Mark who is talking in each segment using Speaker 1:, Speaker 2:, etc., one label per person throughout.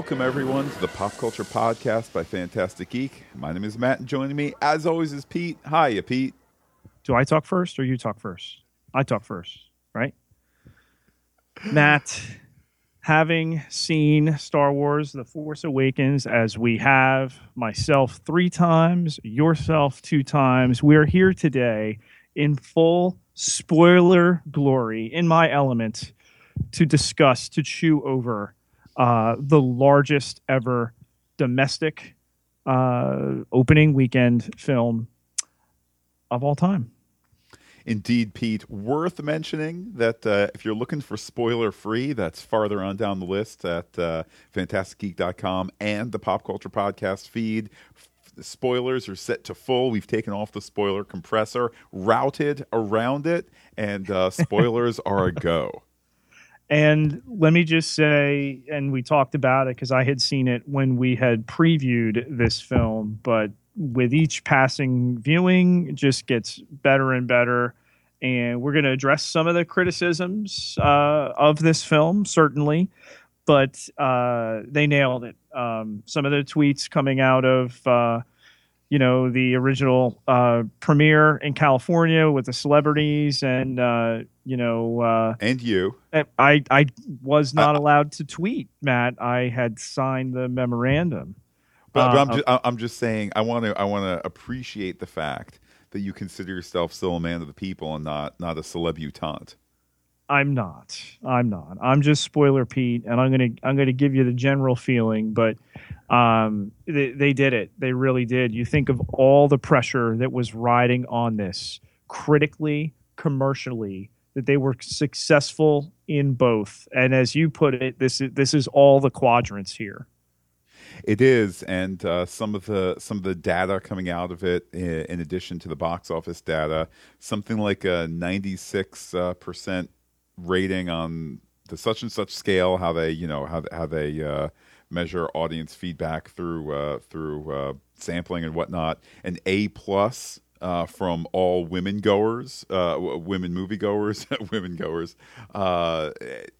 Speaker 1: Welcome, everyone, to the Pop Culture Podcast by Phantastic Geek. My name is Matt, and joining me, as always, is Pete. Hiya, Pete.
Speaker 2: Do I talk first or you talk first? I talk first, right? Matt, having seen Star Wars The Force Awakens as we have, myself three times, yourself two times, we are here today in full spoiler glory, in my element, to discuss, to chew over uh, the largest ever domestic uh, opening weekend film of all time.
Speaker 1: Indeed, Pete. Worth mentioning that uh, if you're looking for spoiler free, that's farther on down the list at uh, phantasticgeek.com and the Pop Culture Podcast feed. Spoilers are set to full. We've taken off the spoiler compressor, routed around it, and uh, spoilers are a go.
Speaker 2: And let me just say, and we talked about it because I had seen it when we had previewed this film, but with each passing viewing, it just gets better and better. And we're going to address some of the criticisms uh, of this film, certainly, but uh, they nailed it. Um, some of the tweets coming out of uh, you know the original uh, premiere in California with the celebrities and uh, you know uh,
Speaker 1: and you.
Speaker 2: I I was not allowed to tweet, Matt. I had signed the memorandum.
Speaker 1: But, but I'm, just, I'm just saying I want to I want to appreciate the fact that you consider yourself still a man of the people and not not a celebutant.
Speaker 2: I'm not. I'm not. I'm just spoiler Pete, and I'm gonna I'm gonna give you the general feeling, but um, they, they did it. They really did. You think of all the pressure that was riding on this critically, commercially, that they were successful in both. And as you put it, this is this is all the quadrants here.
Speaker 1: It is, and uh, some of the some of the data coming out of it, in addition to the box office data, something like a ninety six uh, percent rating on the such and such scale, how they you know how how they uh, measure audience feedback through uh, through uh, sampling and whatnot, an A plus. Uh, from all women goers, uh, women moviegoers, women goers, uh,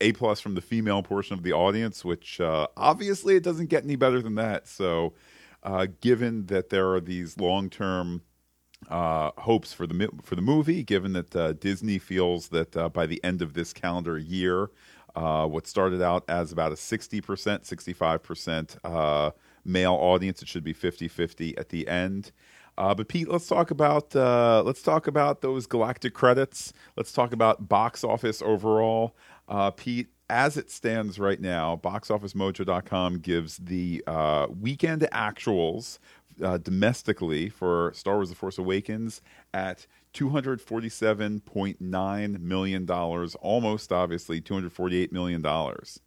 Speaker 1: A plus from the female portion of the audience, which obviously it doesn't get any better than that. So, given that there are these long term uh, hopes for the for the movie, given that uh, Disney feels that uh, by the end of this calendar year, uh, what started out as about a 60%, 65% uh, male audience, it should be 50-50 at the end. Uh, but Pete, let's talk about let's talk about those galactic credits. Let's talk about box office overall. Pete, as it stands right now, boxofficemojo.com gives the weekend actuals uh, domestically for Star Wars: The Force Awakens at two hundred forty-seven point nine million dollars, almost obviously two hundred forty-eight million dollars.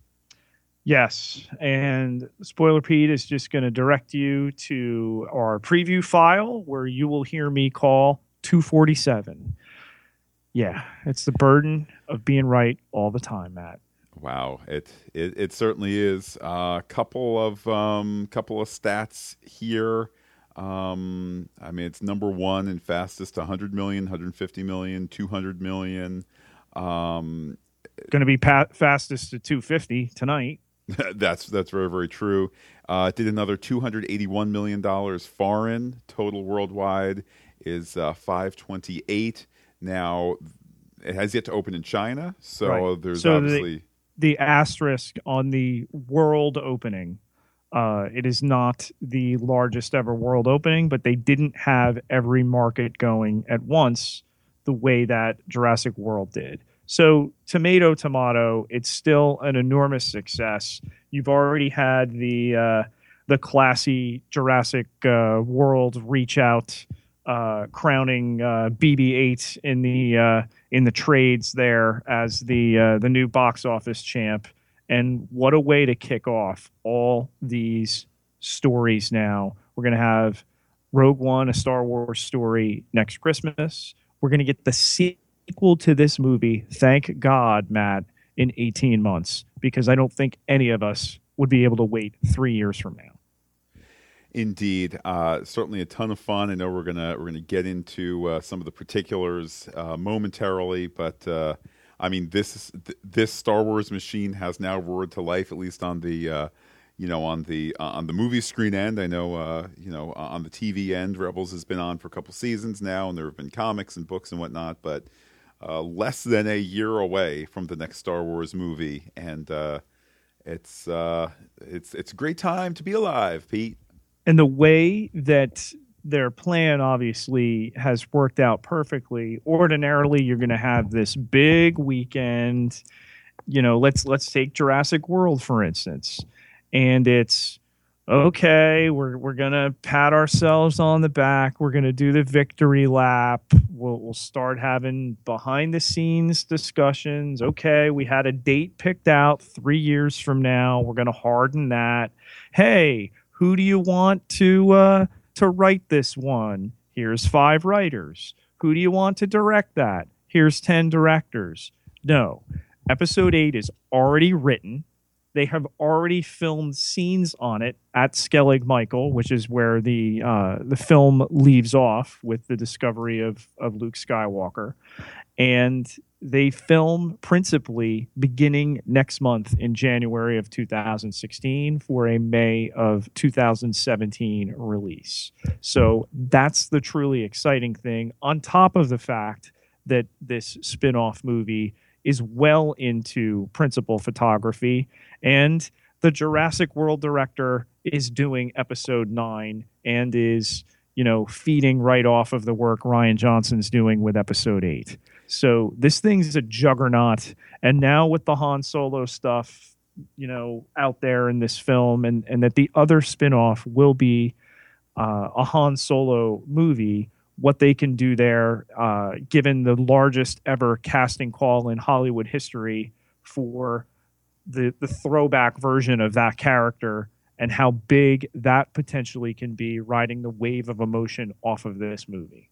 Speaker 2: Yes, and Spoiler Pete is just going to direct you to our preview file where you will hear me call 247. Yeah, it's the burden of being right all the time, Matt.
Speaker 1: Wow, it it, it certainly is. A uh, couple of um, couple of stats here. Um, I mean, it's number one and fastest 100 million, 150 million, 200 million. Um,
Speaker 2: Going to be pa- fastest to 250 tonight.
Speaker 1: that's that's very very true. Uh, did another 281 million dollars foreign. Total worldwide is uh, 528. Now it has yet to open in China, so right. there's so obviously
Speaker 2: the, the asterisk on the world opening uh, it is not the largest ever world opening, but they didn't have every market going at once the way that Jurassic World did. So, tomato, tomato, it's still an enormous success. You've already had the uh, the classy Jurassic uh, World reach out, uh, crowning BB-8 uh, in the uh, in the trades there as the the new box office champ. And what a way to kick off all these stories now. We're going to have Rogue One, a Star Wars story next Christmas. We're going to get the sequel to this movie, thank God, Matt, in 18 months, because I don't think any of us would be able to wait three years from now.
Speaker 1: Indeed, uh, certainly a ton of fun. I know we're gonna we're gonna get into uh, some of the particulars uh, momentarily, but uh, I mean, this this Star Wars machine has now roared to life, at least on the uh, you know, on the uh, on the movie screen end, I know, uh, you know, on the TV end, Rebels has been on for a couple seasons now, and there have been comics and books and whatnot. But uh, less than a year away from the next Star Wars movie, and uh, it's uh, it's it's a great time to be alive, Pete.
Speaker 2: And the way that their plan obviously has worked out perfectly. Ordinarily, you're going to have this big weekend. You know, let's let's take Jurassic World for instance. And it's okay we're we're gonna pat ourselves on the back. We're gonna do the victory lap. We'll we'll start having behind the scenes discussions. Okay we had a date picked out three years from now. We're gonna harden that. Hey who do you want to uh to write this one. Here's five writers. Who do you want to direct that? Here's 10 directors. No. Episode 8 is already written they have already filmed scenes on it at Skellig Michael, which is where the uh, the film leaves off with the discovery of of Luke Skywalker, and they film principally beginning next month in January of 2016 for a May of 2017 release. So that's the truly exciting thing. On top of the fact that this spin-off movie is well into principal photography. And the Jurassic World director is doing episode 9 and is you know feeding right off of the work Rian Johnson's doing with episode 8 so this thing's a juggernaut. And now with the Han Solo stuff you know out there in this film and and that the other spin-off will be uh, a Han Solo movie what they can do there, uh, given the largest ever casting call in Hollywood history for the the throwback version of that character and how big that potentially can be riding the wave of emotion off of this movie.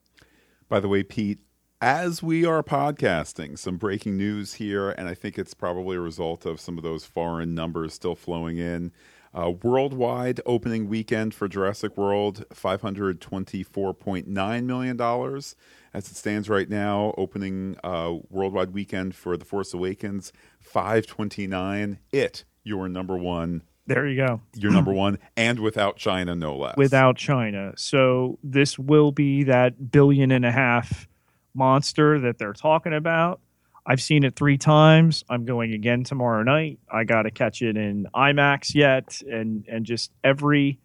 Speaker 1: By the way, Pete, as we are podcasting, some breaking news here, and I think it's probably a result of some of those foreign numbers still flowing in. Uh, worldwide opening weekend for Jurassic World, $524.9 million. As it stands right now, opening uh, worldwide weekend for The Force Awakens, 529. It, your number one.
Speaker 2: There you go.
Speaker 1: Your number one, and without China, no less.
Speaker 2: Without China. So this will be that billion and a half monster that they're talking about. I've seen it three times. I'm going again tomorrow night. I got to catch it in IMAX yet, and and just every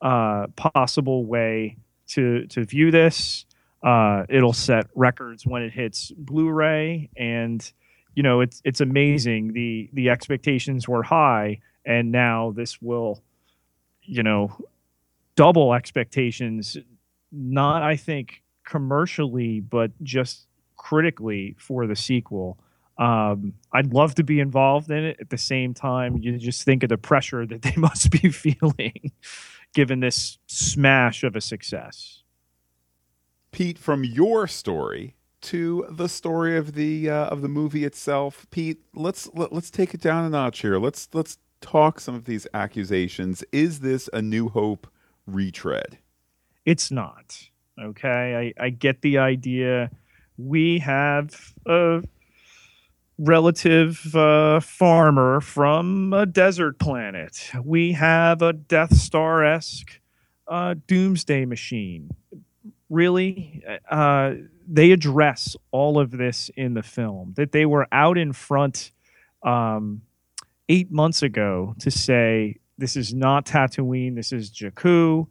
Speaker 2: uh, possible way to to view this. Uh, it'll set records when it hits Blu-ray, and you know it's it's amazing. the The expectations were high, and now this will, you know, double expectations. Not, I think, commercially, but just critically for the sequel. Um, I'd love to be involved in it. At the same time, you just think of the pressure that they must be feeling given this smash of a success.
Speaker 1: Pete, from your story to the story of the uh, of the movie itself, Pete, let's let, us let us take it down a notch here. Let's let's talk some of these accusations. Is this a New Hope retread?
Speaker 2: It's not. Okay, I, I get the idea we have a relative uh, farmer from a desert planet. We have a Death Star esque uh, doomsday machine. Really, uh, they address all of this in the film. That they were out in front um, eight months ago to say this is not Tatooine, this is Jakku.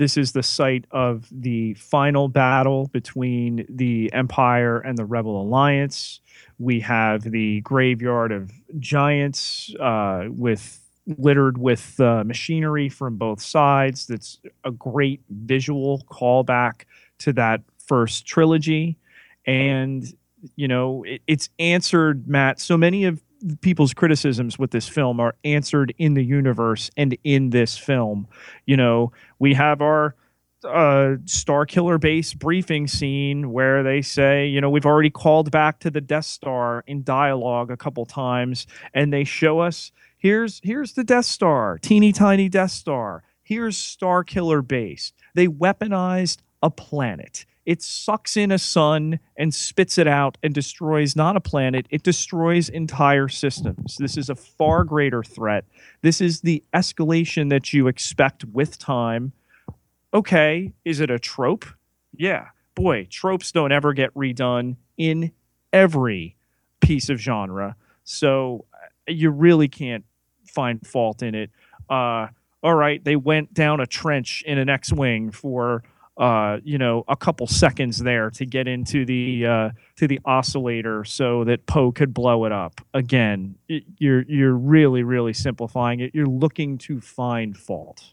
Speaker 2: This is the site of the final battle between the Empire and the Rebel Alliance. We have the graveyard of giants uh, with littered with uh, machinery from both sides. That's a great visual callback to that first trilogy, and you know it, it's answered Matt. So many of people's criticisms with this film are answered in the universe and in this film. You know, we have our uh, Star Killer base briefing scene where they say, you know, we've already called back to the Death Star in dialogue a couple times, and they show us here's here's the Death Star, teeny tiny Death Star. Here's Star Killer base. They weaponized a planet it sucks in a sun and spits it out and destroys not a planet, it destroys entire systems. This is a far greater threat. This is the escalation that you expect with time. Okay, is it a trope? Yeah. Boy, tropes don't ever get redone in every piece of genre. So uh, you really can't find fault in it. Uh, all right, they went down a trench in an X Wing for uh, you know, a couple seconds there to get into the uh, to the oscillator so that Poe could blow it up. Again, it, you're you're really really simplifying it. You're looking to find fault.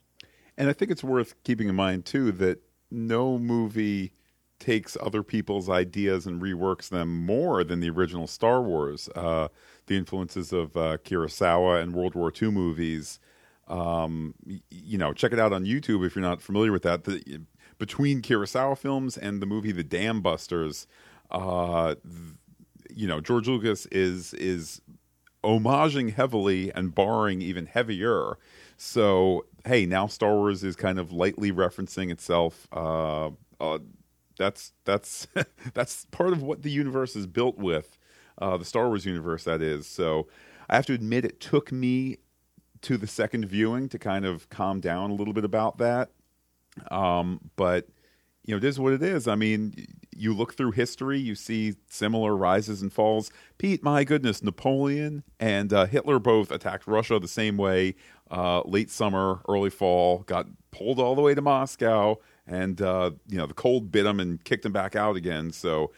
Speaker 1: And I think it's worth keeping in mind too that no movie takes other people's ideas and reworks them more than the original Star Wars. Uh, the influences of uh, Kurosawa and World War II movies. Um, you know, check it out on YouTube if you're not familiar with that. The, between Kurosawa films and the movie The Dam Busters, uh, you know, George Lucas is is homaging heavily and borrowing even heavier. So hey, now Star Wars is kind of lightly referencing itself. Uh, uh, that's that's that's part of what the universe is built with, uh, the Star Wars universe. That is. So I have to admit, it took me to the second viewing to kind of calm down a little bit about that. Um, but you know, it is what it is. I mean, you look through history, you see similar rises and falls. Pete, my goodness, Napoleon and uh, Hitler both attacked Russia the same way. Uh, late summer, early fall, got pulled all the way to Moscow, and uh, you know the cold bit them and kicked them back out again. So,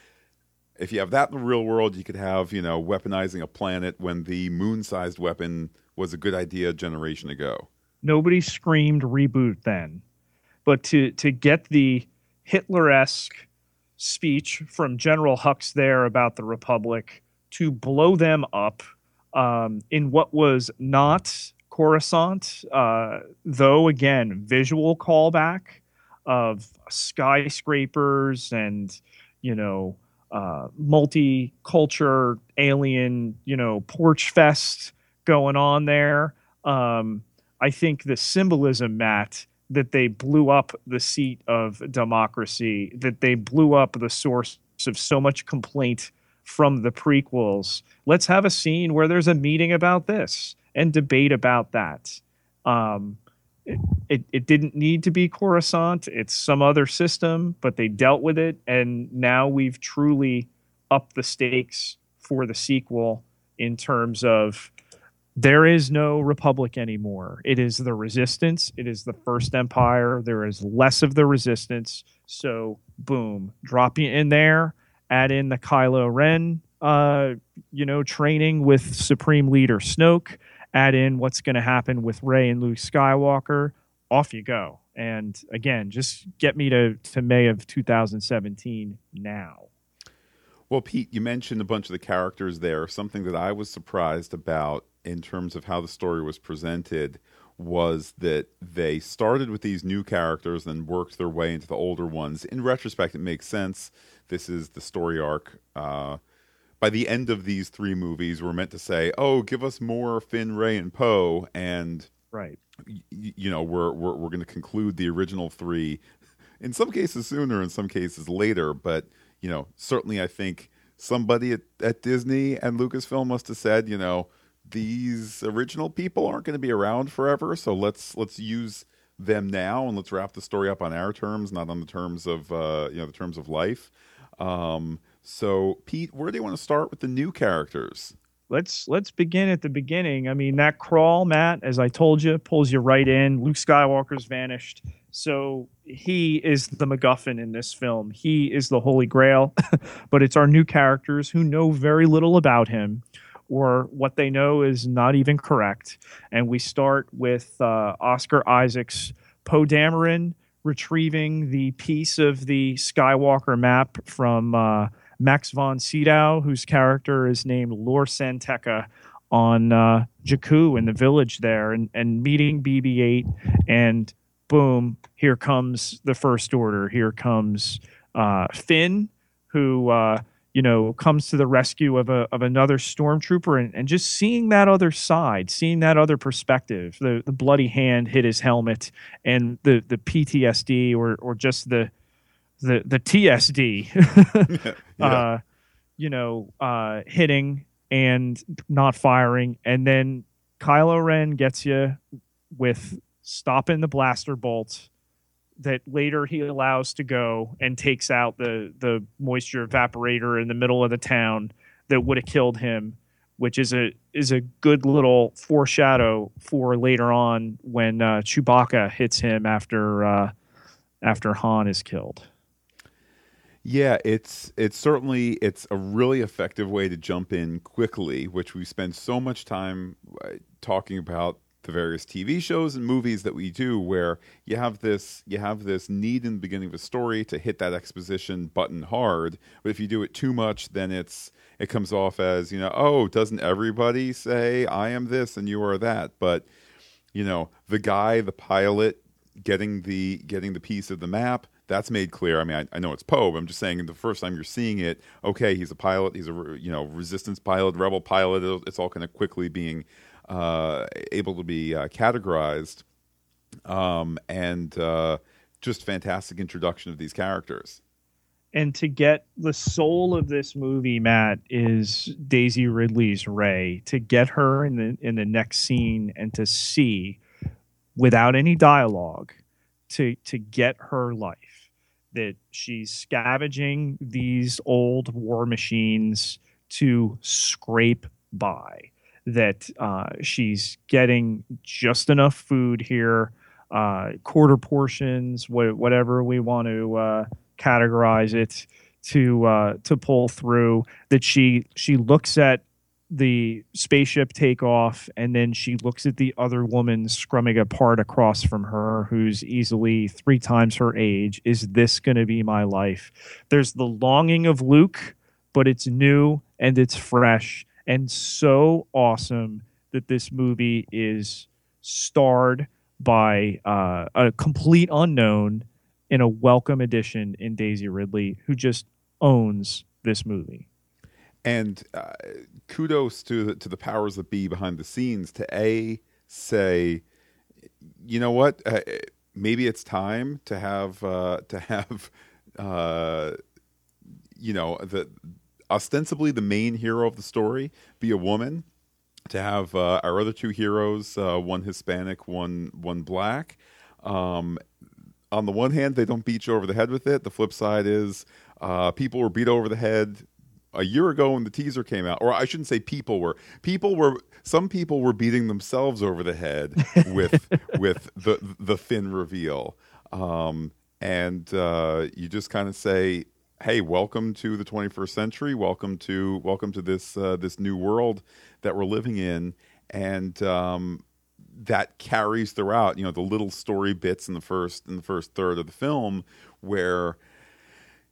Speaker 1: if you have that in the real world, you could have you know weaponizing a planet when the moon-sized weapon was a good idea a generation ago.
Speaker 2: Nobody screamed reboot then but to to get the Hitler-esque speech from General Hux there about the Republic to blow them up um, in what was not Coruscant, uh, though again visual callback of skyscrapers and you know uh, multicultural alien you know porch fest going on there. Um, I think the symbolism, Matt, that they blew up the seat of democracy, that they blew up the source of so much complaint from the prequels. Let's have a scene where there's a meeting about this and debate about that. Um, it, it, it, didn't need to be Coruscant. It's some other system, but they dealt with it. And now we've truly upped the stakes for the sequel in terms of there is no republic anymore. It is the resistance. It is the first empire. There is less of the resistance. So, boom, drop you in there. Add in the Kylo Ren, uh, you know, training with Supreme Leader Snoke. Add in what's going to happen with Rey and Luke Skywalker. Off you go. And again, just get me to to May of 2017 now.
Speaker 1: Well, Pete, you mentioned a bunch of the characters there. Something that I was surprised about in terms of how the story was presented was that they started with these new characters and worked their way into the older ones. In retrospect, it makes sense. This is the story arc. Uh, by the end of these three movies, we're meant to say, "Oh, give us more Finn, Rey, and Poe," and
Speaker 2: right,
Speaker 1: y- you know, we're we're we're going to conclude the original three. In some cases sooner, in some cases later, but you know, certainly I think somebody at, at Disney and Lucasfilm must have said, you know, these original people aren't going to be around forever, so let's let's use them now and let's wrap the story up on our terms, not on the terms of uh, you know the terms of life. Um, so, Pete, where do you want to start with the new characters?
Speaker 2: Let's let's begin at the beginning. I mean, that crawl, Matt, as I told you, pulls you right in. Luke Skywalker's vanished, so he is the MacGuffin in this film. He is the Holy Grail, but it's our new characters who know very little about him or what they know is not even correct. And we start with uh, Oscar Isaac's Poe Dameron retrieving the piece of the Skywalker map from uh, Max von Sydow, whose character is named Lor San Tekka on uh, Jakku in the village there, and, and meeting BB 8. And boom, here comes the First Order. Here comes uh, Finn, who uh, you know, comes to the rescue of a of another stormtrooper and, and just seeing that other side, seeing that other perspective, the the bloody hand hit his helmet and the the PTSD or or just the the the TSD, yeah. uh, you know, uh, hitting and not firing, and then Kylo Ren gets you with stopping the blaster bolt that later he allows to go and takes out the the moisture evaporator in the middle of the town that would have killed him which is a is a good little foreshadow for later on when uh, Chewbacca hits him after uh, after Han is killed.
Speaker 1: Yeah, it's it's certainly it's a really effective way to jump in quickly, which we spend so much time uh, talking about the various TV shows and movies that we do where you have this you have this need in the beginning of a story to hit that exposition button hard, but if you do it too much then it's it comes off as, you know, oh, doesn't everybody say I am this and you are that? But you know, the guy, the pilot getting the getting the piece of the map that's made clear. I mean, I, I, know it's Poe, but I'm just saying the first time you're seeing it, okay, he's a pilot, he's a you know resistance pilot, rebel pilot. It's all kind of quickly being uh, able to be uh, categorized, um, and uh, just fantastic introduction of these characters.
Speaker 2: And to get the soul of this movie, Matt, is Daisy Ridley's Rey. To get her in the in the next scene and to see, without any dialogue, to to get her life that she's scavenging these old war machines to scrape by, that uh, she's getting just enough food here, uh, quarter portions, wh- whatever we want to uh, categorize it to uh, to pull through. That she she looks at the spaceship take off and then she looks at the other woman scrumming apart across from her who's easily three times her age is this going to be my life there's the longing of luke but it's new and it's fresh and so awesome that this movie is starred by uh, a complete unknown in a welcome addition in daisy ridley who just owns this movie.
Speaker 1: And uh, kudos to the, to the powers that be behind the scenes to a say, you know what, uh, maybe it's time to have uh, to have uh, you know the ostensibly the main hero of the story be a woman. To have uh, our other two heroes, uh, one Hispanic, one one black. Um, on the one hand, they don't beat you over the head with it. The flip side is people were beat over the head a year ago when the teaser came out, or I shouldn't say people were. People were. Some people were beating themselves over the head with with the the Finn reveal, um, and uh, you just kind of say, "Hey, welcome to the 21st century. Welcome to welcome to this uh, this new world that we're living in." And um, that carries throughout. You know, the little story bits in the first in the first third of the film where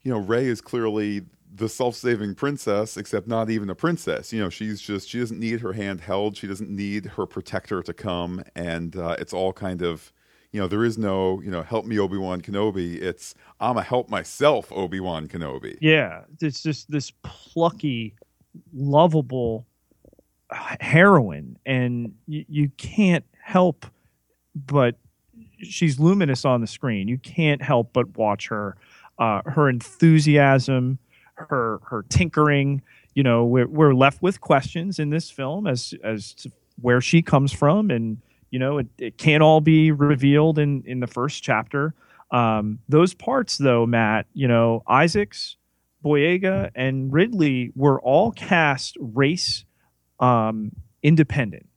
Speaker 1: you know Rey is clearly the self-saving princess except not even a princess you know she's just she doesn't need her hand held she doesn't need her protector to come and uh, it's all kind of you know there is no you know help me obi-wan kenobi. It's i'm a help myself obi-wan kenobi.
Speaker 2: Yeah. It's just this plucky lovable heroine. And you, you can't help but she's luminous on the screen. You can't help but watch her uh, her enthusiasm her her tinkering. You know, we're, we're left with questions in this film as as to where she comes from, and you know, it, it can't all be revealed in in the first chapter. Um, those parts, though, Matt, you know, Isaacs, Boyega, and Ridley were all cast race um, independent.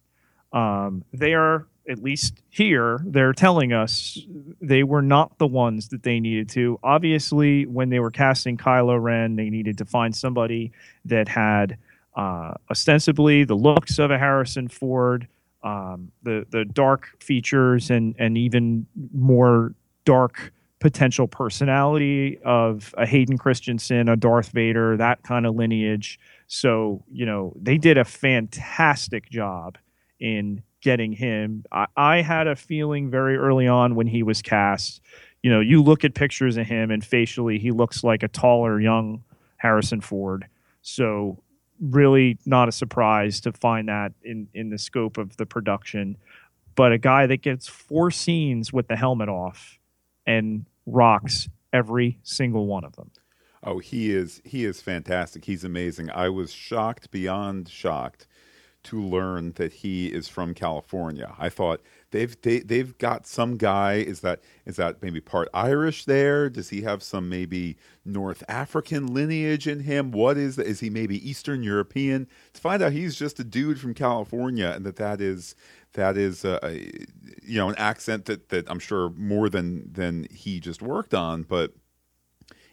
Speaker 2: Um, they are at least here, they're telling us they were not the ones that they needed to. Obviously, when they were casting Kylo Ren, they needed to find somebody that had uh, ostensibly the looks of a Harrison Ford, um, the the dark features, and and even more dark potential personality of a Hayden Christensen, a Darth Vader, that kind of lineage. So you know they did a fantastic job in getting him. I, I had a feeling very early on when he was cast. You know, you look at pictures of him and facially, he looks like a taller, young Harrison Ford. So, really not a surprise to find that in in the scope of the production. But a guy that gets four scenes with the helmet off and rocks every single one of them.
Speaker 1: Oh, he is he is fantastic. He's amazing. I was shocked beyond shocked to learn that he is from California. I thought they've they, they've got some guy is that is that maybe part Irish there? Does he have some maybe North African lineage in him? What? Is he maybe Eastern European? To find out he's just a dude from California and that that is that is a, a you know an accent that that I'm sure more than than he just worked on, but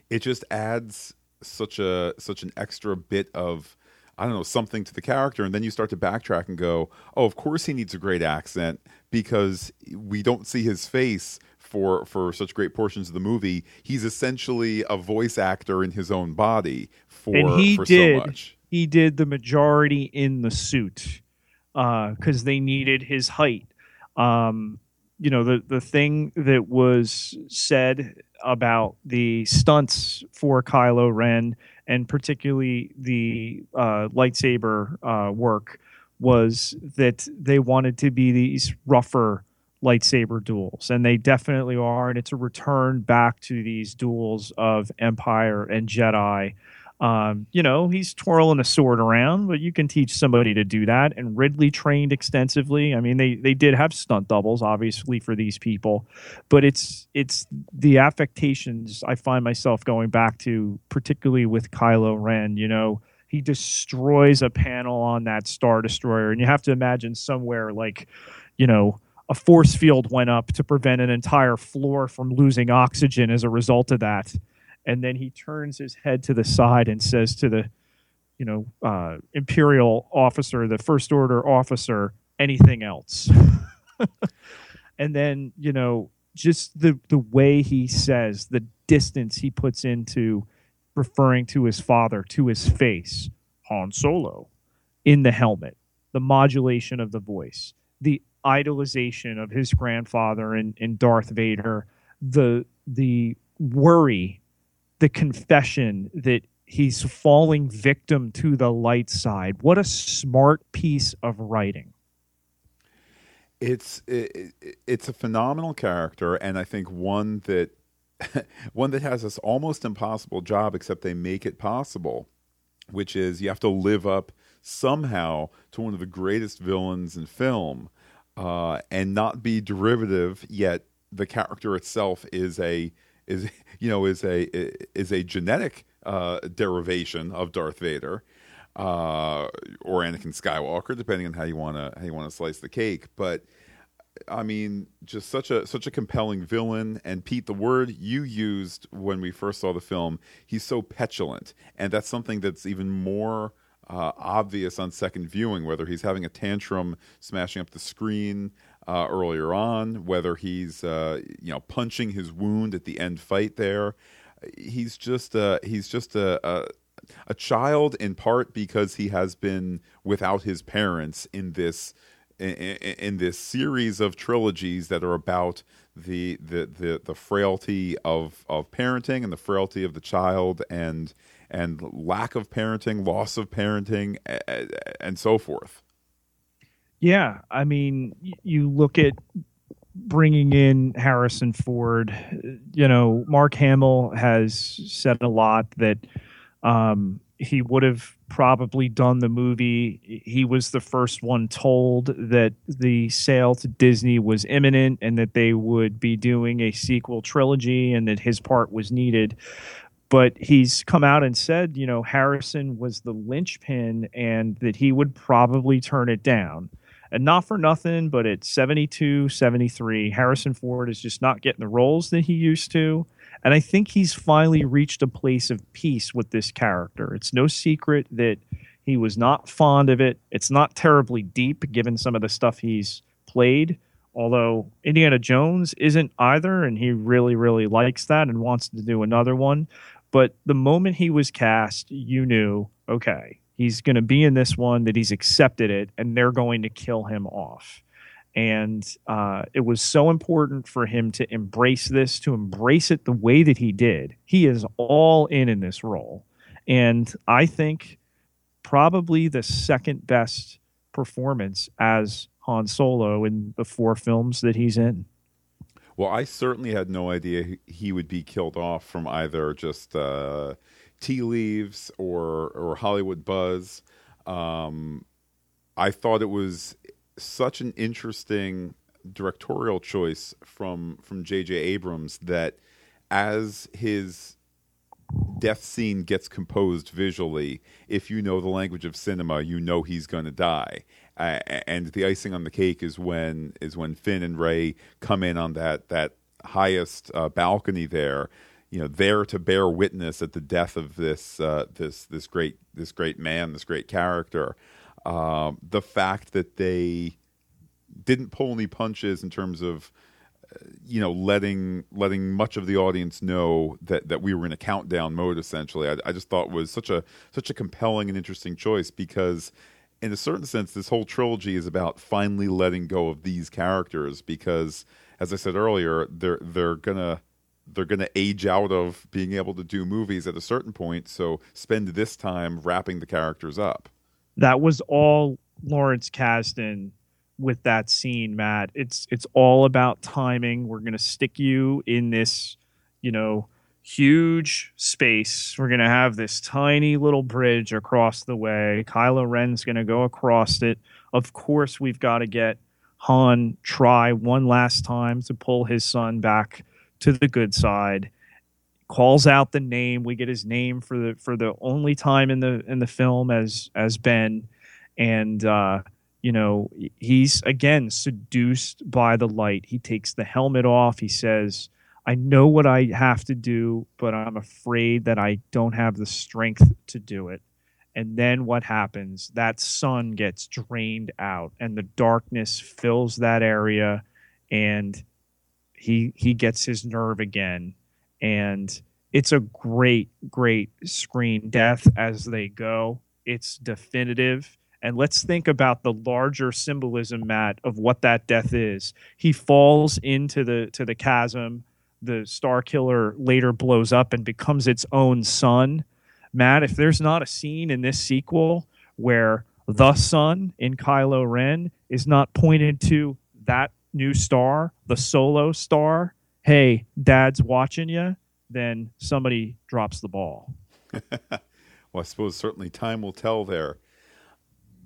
Speaker 1: it just adds such a such an extra bit of I don't know something to the character, and then you start to backtrack and go, oh, of course he needs a great accent because we don't see his face for for such great portions of the movie. He's essentially a voice actor in his own body for
Speaker 2: and he
Speaker 1: for
Speaker 2: did,
Speaker 1: so much.
Speaker 2: He did the majority in the suit because uh, they needed his height. Um, you know the the thing that was said about the stunts for Kylo Ren and particularly the uh, lightsaber uh, work was that they wanted to be these rougher lightsaber duels. And they definitely are. And it's a return back to these duels of empire and jedi um, you know, he's twirling a sword around, but you can teach somebody to do that. And Ridley trained extensively. I mean, they they did have stunt doubles, obviously, for these people, but it's it's the affectations I find myself going back to, particularly with Kylo Ren. You know, he destroys a panel on that Star Destroyer, and you have to imagine somewhere like, you know. A force field went up to prevent an entire floor from losing oxygen as a result of that and then he turns his head to the side and says to the you know uh, imperial officer the first order officer anything else. And then you know just the the way he says the distance he puts into referring to his father to his face Han Solo in the helmet the modulation of the voice the idolization of his grandfather and, and Darth Vader the the worry the confession that he's falling victim to the light side. What a smart piece of writing.
Speaker 1: It's it, it's a phenomenal character, and I think one that one that has this almost impossible job, except they make it possible, which is you have to live up somehow to one of the greatest villains in film, uh, and not be derivative. Yet the character itself is a is you know is a is a genetic uh, derivation of Darth Vader uh, or Anakin Skywalker, depending on how you want to how you want to slice the cake. But I mean, just such a such a compelling villain. And Pete, the word you used when we first saw the film, he's so petulant, and that's something that's even more. Uh, obvious on second viewing, whether he's having a tantrum, smashing up the screen, uh, earlier on, whether he's uh, you know punching his wound at the end fight there. He's just a, he's just a, a, a child in part because he has been without his parents in this in, in, this series of trilogies that are about the the the, the frailty of, of parenting and the frailty of the child and and lack of parenting, loss of parenting, and so forth.
Speaker 2: Yeah, I mean, you look at bringing in Harrison Ford. You know, Mark Hamill has said a lot that um, he would have probably done the movie. He was the first one told that the sale to Disney was imminent and that they would be doing a sequel trilogy and that his part was needed but he's come out and said, you know, Harrison was the linchpin and that he would probably turn it down. And not for nothing, but at 72, 73, Harrison Ford is just not getting the roles that he used to. And I think he's finally reached a place of peace with this character. It's no secret that he was not fond of it. It's not terribly deep given some of the stuff he's played, although Indiana Jones isn't either. And he really, really likes that and wants to do another one. But the moment he was cast, you knew, okay, he's going to be in this one that he's accepted it and they're going to kill him off. And uh, it was so important for him to embrace this to embrace it the way that he did. He is all in in this role. And i think probably the second best performance as han solo in the four films that he's in.
Speaker 1: Well, I certainly had no idea he would be killed off from either just uh, tea leaves or or Hollywood buzz. Um, I thought it was such an interesting directorial choice from from J.J. Abrams that as his death scene gets composed visually, if you know the language of cinema, you know he's going to die. Uh, and the icing on the cake is when is when Finn and Rey come in on that that highest uh, balcony there, you know, there to bear witness at the death of this uh, this this great this great man, this great character. Um, the fact that they didn't pull any punches in terms of you know letting letting much of the audience know that that we were in a countdown mode essentially I, I, just thought was such a such a compelling and interesting choice because in a certain sense this whole trilogy is about finally letting go of these characters because as i said earlier they're they're gonna they're gonna age out of being able to do movies at a certain point so spend this time wrapping the characters up
Speaker 2: that was all lawrence kasdan with that scene, Matt. It's it's all about timing. We're gonna stick you in this, you know, huge space. We're gonna have this tiny little bridge across the way. Kylo Ren's gonna go across it. Of course, we've got to get Han try one last time to pull his son back to the good side. Calls out the name. We get his name for the for the only time in the in the film as as Ben, and uh, you know, he's again seduced by the light. He takes the helmet off. He says, I know what I have to do, but I'm afraid that I don't have the strength to do it. And then what happens? That sun gets drained out and the darkness fills that area and he he gets his nerve again and it's a great great screen death as they go. It's definitive and let's think about the larger symbolism, Matt, of what that death is. He falls into the to the chasm. The Star Killer later blows up and becomes its own sun. Matt, if there's not a scene in this sequel where the sun in Kylo Ren is not pointed to that new star, the solo star, hey, dad's watching you, then somebody drops the ball.
Speaker 1: well, I suppose certainly time will tell there.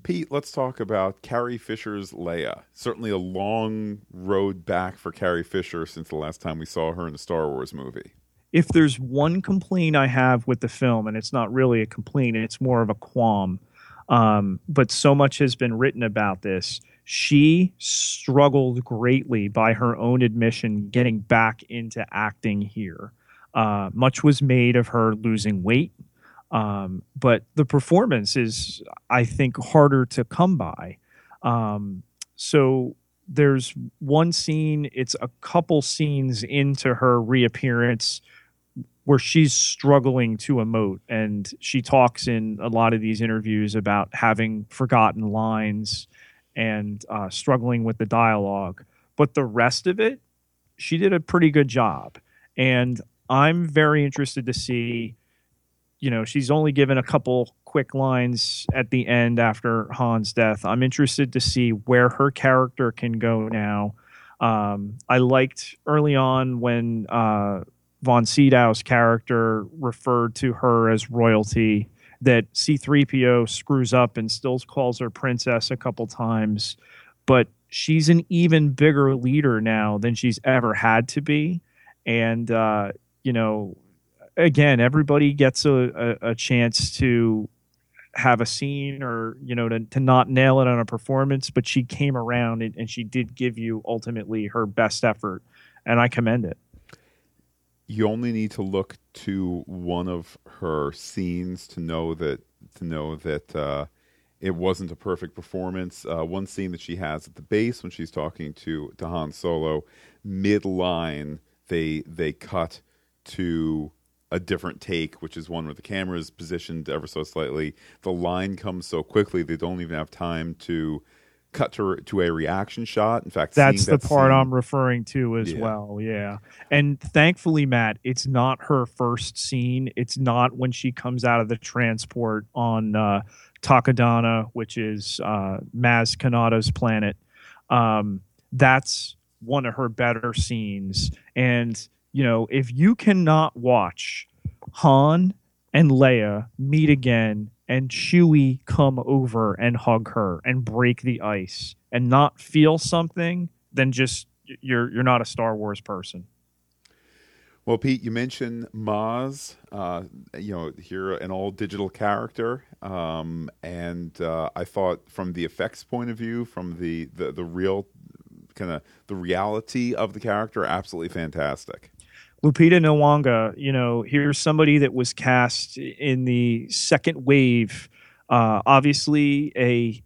Speaker 1: Pete, let's talk about Carrie Fisher's Leia. Certainly a long road back for Carrie Fisher since the last time we saw her in a Star Wars movie.
Speaker 2: If there's one complaint I have with the film, and it's not really a complaint, it's more of a qualm, um, but so much has been written about this. She struggled greatly by her own admission getting back into acting here. Uh, much was made of her losing weight um, but the performance is, I think, harder to come by. Um, so there's one scene, it's a couple scenes into her reappearance where she's struggling to emote. And she talks in a lot of these interviews about having forgotten lines and uh, struggling with the dialogue. But the rest of it, she did a pretty good job. And I'm very interested to see you know, she's only given a couple quick lines at the end after Han's death. I'm interested to see where her character can go now. Um, I liked early on when uh, Von Sydow's character referred to her as royalty, that C3PO screws up and still calls her princess a couple times, but she's an even bigger leader now than she's ever had to be. And, uh, you know, again, everybody gets a, a, a, chance to have a scene or you know to, to not nail it on a performance but she came around and, and she did give you ultimately her best effort and i commend it
Speaker 1: you only need to look to one of her scenes to know that to know that uh, it wasn't a perfect performance. Uh, one scene that she has at the base when she's talking to to Han Solo, mid line, they they cut to a different take, which is one where the camera is positioned ever so slightly. The line comes so quickly they don't even have time to cut to to a reaction shot. In fact,
Speaker 2: that's
Speaker 1: the
Speaker 2: that part scene, I'm referring to as yeah. well. Yeah, and thankfully, Matt, it's not her first scene. It's not when she comes out of the transport on uh, Takodana, which is uh, Maz Kanata's planet. Um, that's one of her better scenes. And, you know, if you cannot watch Han and Leia meet again and Chewie come over and hug her and break the ice and not feel something, then just you're you're not a Star Wars person.
Speaker 1: Well, Pete, you mentioned Maz. Uh, you know, here an all digital character, um, and uh, I thought from the effects point of view, from the the, the real kind of the reality of the character, absolutely fantastic.
Speaker 2: Lupita Nyong'o, you know, here's somebody that was cast in the second wave. Uh, obviously, a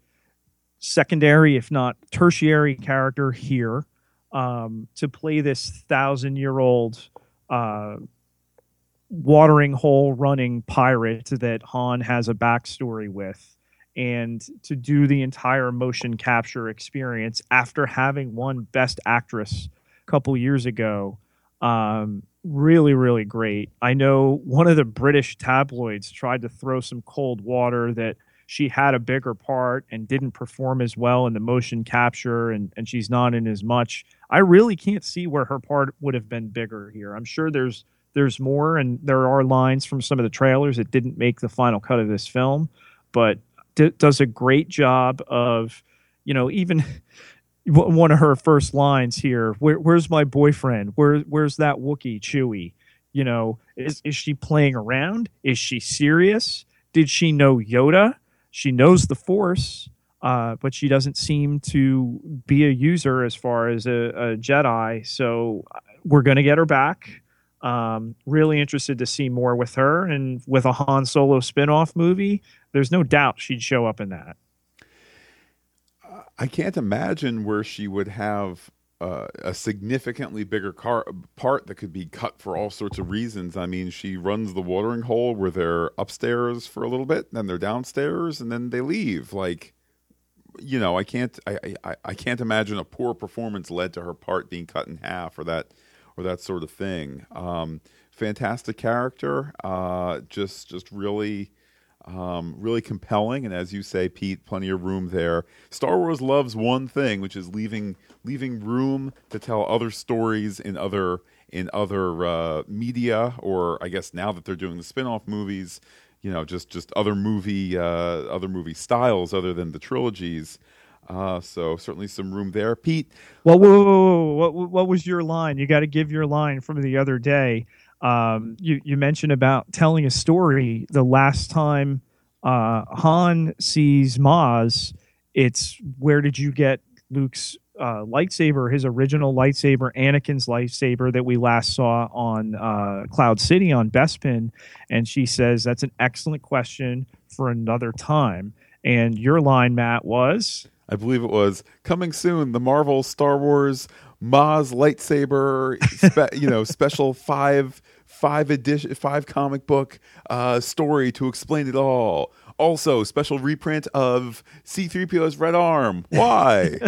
Speaker 2: secondary, if not tertiary, character here um, to play this thousand-year-old uh, watering hole running pirate that Han has a backstory with, and to do the entire motion capture experience after having won Best Actress a couple years ago um, really, really great. I know one of the British tabloids tried to throw some cold water that she had a bigger part and didn't perform as well in the motion capture and, and she's not in as much. I really can't see where her part would have been bigger here. I'm sure there's there's more and there are lines from some of the trailers that didn't make the final cut of this film, but d- does a great job of, you know, even one of her first lines here. Where, where's my boyfriend? Where, where's that Wookiee Chewie? You know, is is she playing around? Is she serious? Did she know Yoda? She knows the Force, uh, but she doesn't seem to be a user as far as a, a Jedi. So uh, we're gonna get her back. Um, really interested to see more with her, and with a Han Solo spin-off movie, there's no doubt she'd show up in that.
Speaker 1: I can't imagine where she would have uh, a significantly bigger car- part that could be cut for all sorts of reasons. I mean, she runs the watering hole where they're upstairs for a little bit, then they're downstairs, and then they leave. Like, you know, I can't, I, I, I can't imagine a poor performance led to her part being cut in half or that, or that sort of thing. Um, fantastic character, uh, just, just really um, really compelling, and as you say, Pete, plenty of room there. Star Wars loves one thing, which is leaving leaving room to tell other stories in other in other uh, media, or I guess now that they're doing the spin-off movies, you know, just just other movie uh, other movie styles other than the trilogies. Uh, so certainly some room there, Pete.
Speaker 2: Well, whoa, whoa, whoa, what what was your line? You got to give your line from the other day. Um, you you mentioned about telling a story. The last time uh, Han sees Maz, it's where did you get Luke's uh, lightsaber, his original lightsaber, Anakin's lightsaber that we last saw on uh, Cloud City on Bespin? And she says that's an excellent question for another time. And your line, Matt, was.
Speaker 1: I believe it was coming soon. The Marvel Star Wars Maz lightsaber, spe- you know, special five five edition, five comic book uh, story to explain it all. Also, special reprint of C3PO's Red Arm. Why?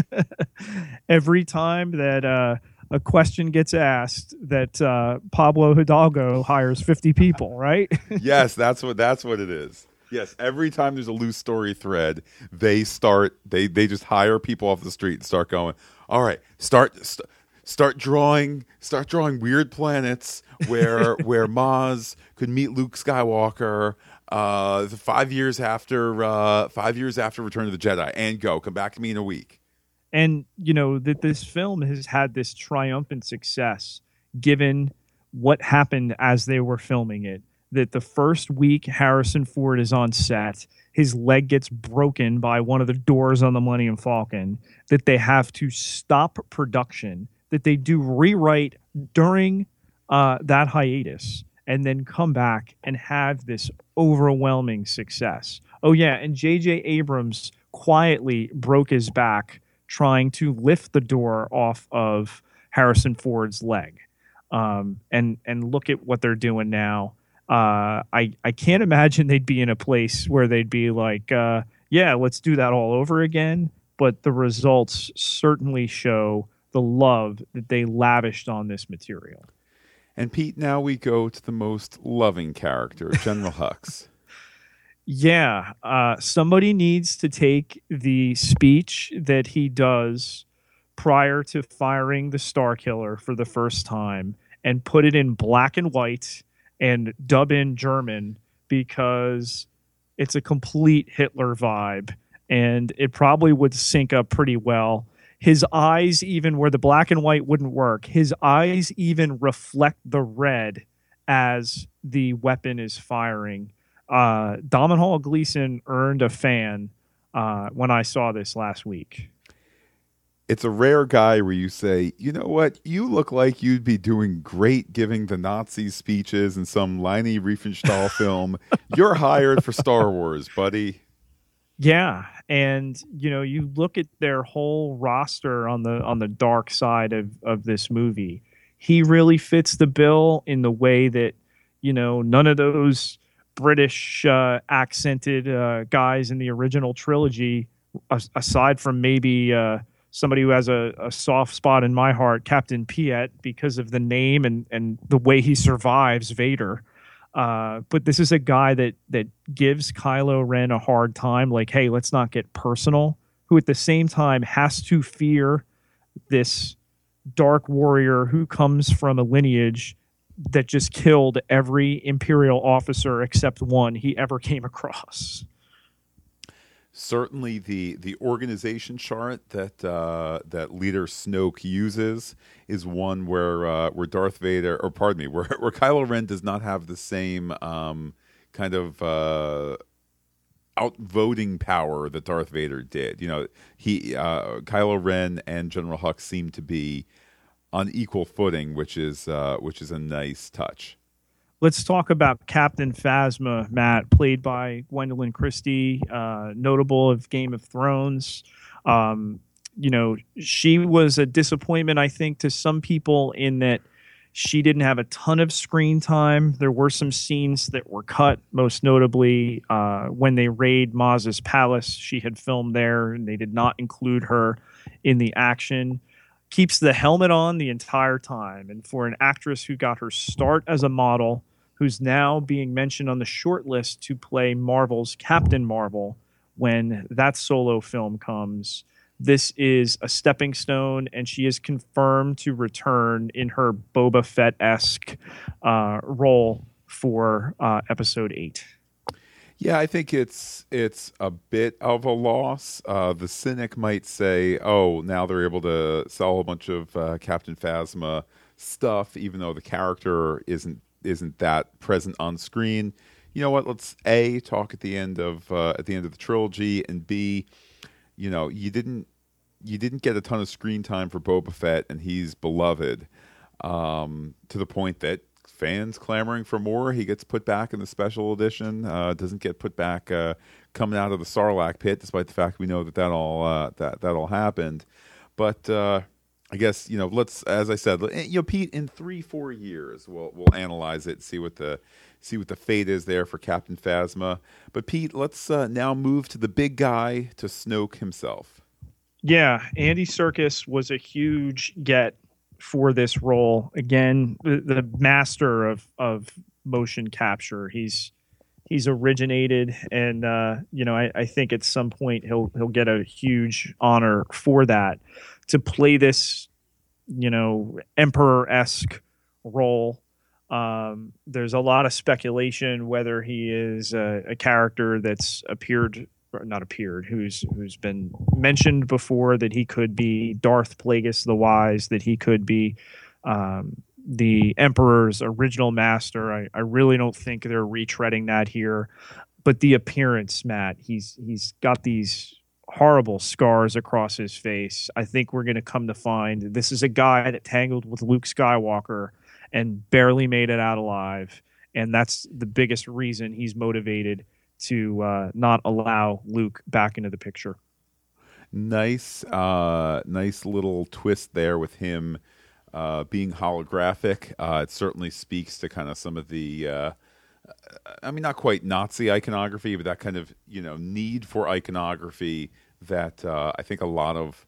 Speaker 2: Every time that uh, a question gets asked, that uh, Pablo Hidalgo hires fifty people, right?
Speaker 1: yes, that's what that's what it is. Yes, every time there's a loose story thread, they start they they just hire people off the street and start going. All right, start. St- start drawing start drawing weird planets where where Maz could meet Luke Skywalker uh, five years after uh, five years after Return of the Jedi and go come back to me in a week.
Speaker 2: And you know that this film has had this triumphant success given what happened as they were filming it. That the first week Harrison Ford is on set, his leg gets broken by one of the doors on the Millennium Falcon. That they have to stop production that they do rewrite during uh, that hiatus and then come back and have this overwhelming success. Oh, yeah. And J.J. Abrams quietly broke his back trying to lift the door off of Harrison Ford's leg. Um, and and look at what they're doing now. Uh, I I can't imagine they'd be in a place where they'd be like, uh, yeah, let's do that all over again. But the results certainly show the love that they lavished on this material.
Speaker 1: And Pete, now we go to the most loving character, General Hux.
Speaker 2: Yeah, uh, somebody needs to take the speech that he does prior to firing the Starkiller for the first time and put it in black and white and dub in German because it's a complete Hitler vibe and it probably would sync up pretty well. His eyes, even where the black and white wouldn't work, his eyes even reflect the red as the weapon is firing. Uh, Domhnall Gleeson earned a fan uh, when I saw this last week.
Speaker 1: It's a rare guy where you say, you know what, you look like you'd be doing great giving the Nazi speeches in some Leni Riefenstahl film. You're hired for Star Wars, buddy.
Speaker 2: Yeah, and you know, you look at their whole roster on the on the dark side of of this movie. He really fits the bill in the way that you know none of those British uh, accented uh, guys in the original trilogy, aside from maybe uh, somebody who has a, a, soft spot in my heart, Captain Piett, because of the name and and the way he survives Vader. Uh, but this is a guy that that gives Kylo Ren a hard time, like, hey, let's not get personal. Who at the same time has to fear this dark warrior who comes from a lineage that just killed every Imperial officer except one he ever came across
Speaker 1: certainly the the organization chart that uh, that leader Snoke uses is one where uh, where Darth Vader or pardon me where where Kylo Ren does not have the same um, kind of uh, outvoting power that Darth Vader did. You know, he uh, Kylo Ren and General Hux seem to be on equal footing, which is uh, which is a nice touch.
Speaker 2: Let's talk about Captain Phasma, Matt, played by Gwendoline Christie, uh, notable of Game of Thrones. Um, you know, she was a disappointment, I think, to some people in that she didn't have a ton of screen time. There were some scenes that were cut, most notably uh, when they raid Maz's palace. She had filmed there, and they did not include her in the action keeps the helmet on the entire time. And for an actress who got her start as a model, who's now being mentioned on the short list to play Marvel's Captain Marvel when that solo film comes, this is a stepping stone, and she is confirmed to return in her Boba Fett esque uh, role for uh, episode eight.
Speaker 1: Yeah, I think it's it's a bit of a loss. Uh, the cynic might say, "Oh, now they're able to sell a bunch of uh, Captain Phasma stuff, even though the character isn't isn't that present on screen." You know what? Let's a talk at the end of uh, at the end of the trilogy, and b, you know, you didn't you didn't get a ton of screen time for Boba Fett, and he's beloved um, to the point that fans clamoring for more. He gets put back in the special edition. Uh, doesn't get put back uh, coming out of the Sarlacc pit, despite the fact we know that that all uh, that that all happened. But uh, I guess you know, let's as I said, you know, Pete, in three four years, we'll we'll analyze it, see what the see what the fate is there for Captain Phasma. But Pete, let's uh, now move to the big guy, to Snoke himself.
Speaker 2: Yeah, Andy Serkis was a huge get for this role. Again, the, the master of of motion capture. He's he's originated, and uh, you know I, I think at some point he'll he'll get a huge honor for that to play this you know emperor esque role. Um, there's a lot of speculation whether he is a, a character that's appeared not appeared, who's who's been mentioned before that he could be Darth Plagueis the Wise, that he could be um, the Emperor's original master. I, I really don't think they're retreading that here. But the appearance, Matt, he's he's got these horrible scars across his face. I think we're going to come to find this is a guy that tangled with Luke Skywalker and barely made it out alive. And that's the biggest reason he's motivated to uh, not allow Luke back into the picture.
Speaker 1: Nice, uh, nice little twist there with him uh, being holographic. Uh, it certainly speaks to kind of some of the, uh, I mean, not quite Nazi iconography, but that kind of you know need for iconography that uh, I think a lot of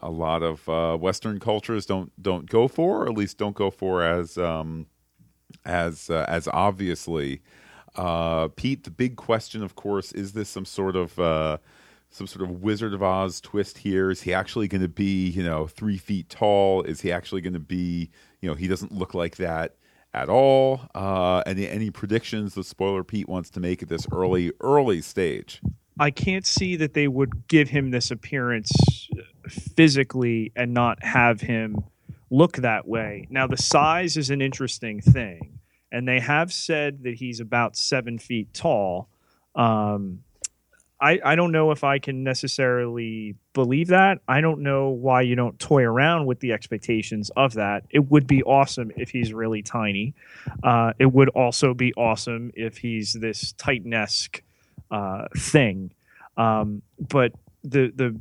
Speaker 1: a lot of Western cultures don't don't go for, or at least don't go for as um, as as obviously. Uh, Pete, the big question, of course, is this some sort of uh, some sort of Wizard of Oz twist here? Is he actually going to be, you know, three feet tall? Is he actually going to be, you know, he doesn't look like that at all? Uh, any any predictions the spoiler Pete wants to make at this early early stage?
Speaker 2: I can't see that they would give him this appearance physically and not have him look that way. Now the size is an interesting thing, and they have said that he's about seven feet tall. Um, I, I don't know if I can necessarily believe that. I don't know why you don't toy around with the expectations of that. It would be awesome if he's really tiny. Uh, it would also be awesome if he's this Titan-esque uh, thing. Um, but the the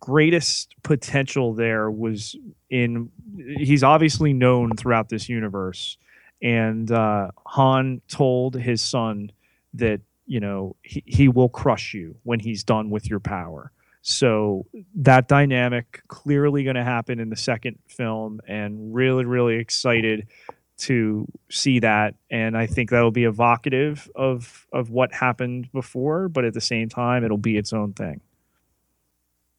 Speaker 2: greatest potential there was in he's obviously known throughout this universe, and uh, Han told his son that you know he, he will crush you when he's done with your power. So that dynamic clearly going to happen in the second film and really really excited to see that. And i think that'll be evocative of of what happened before but at the same time it'll be its own thing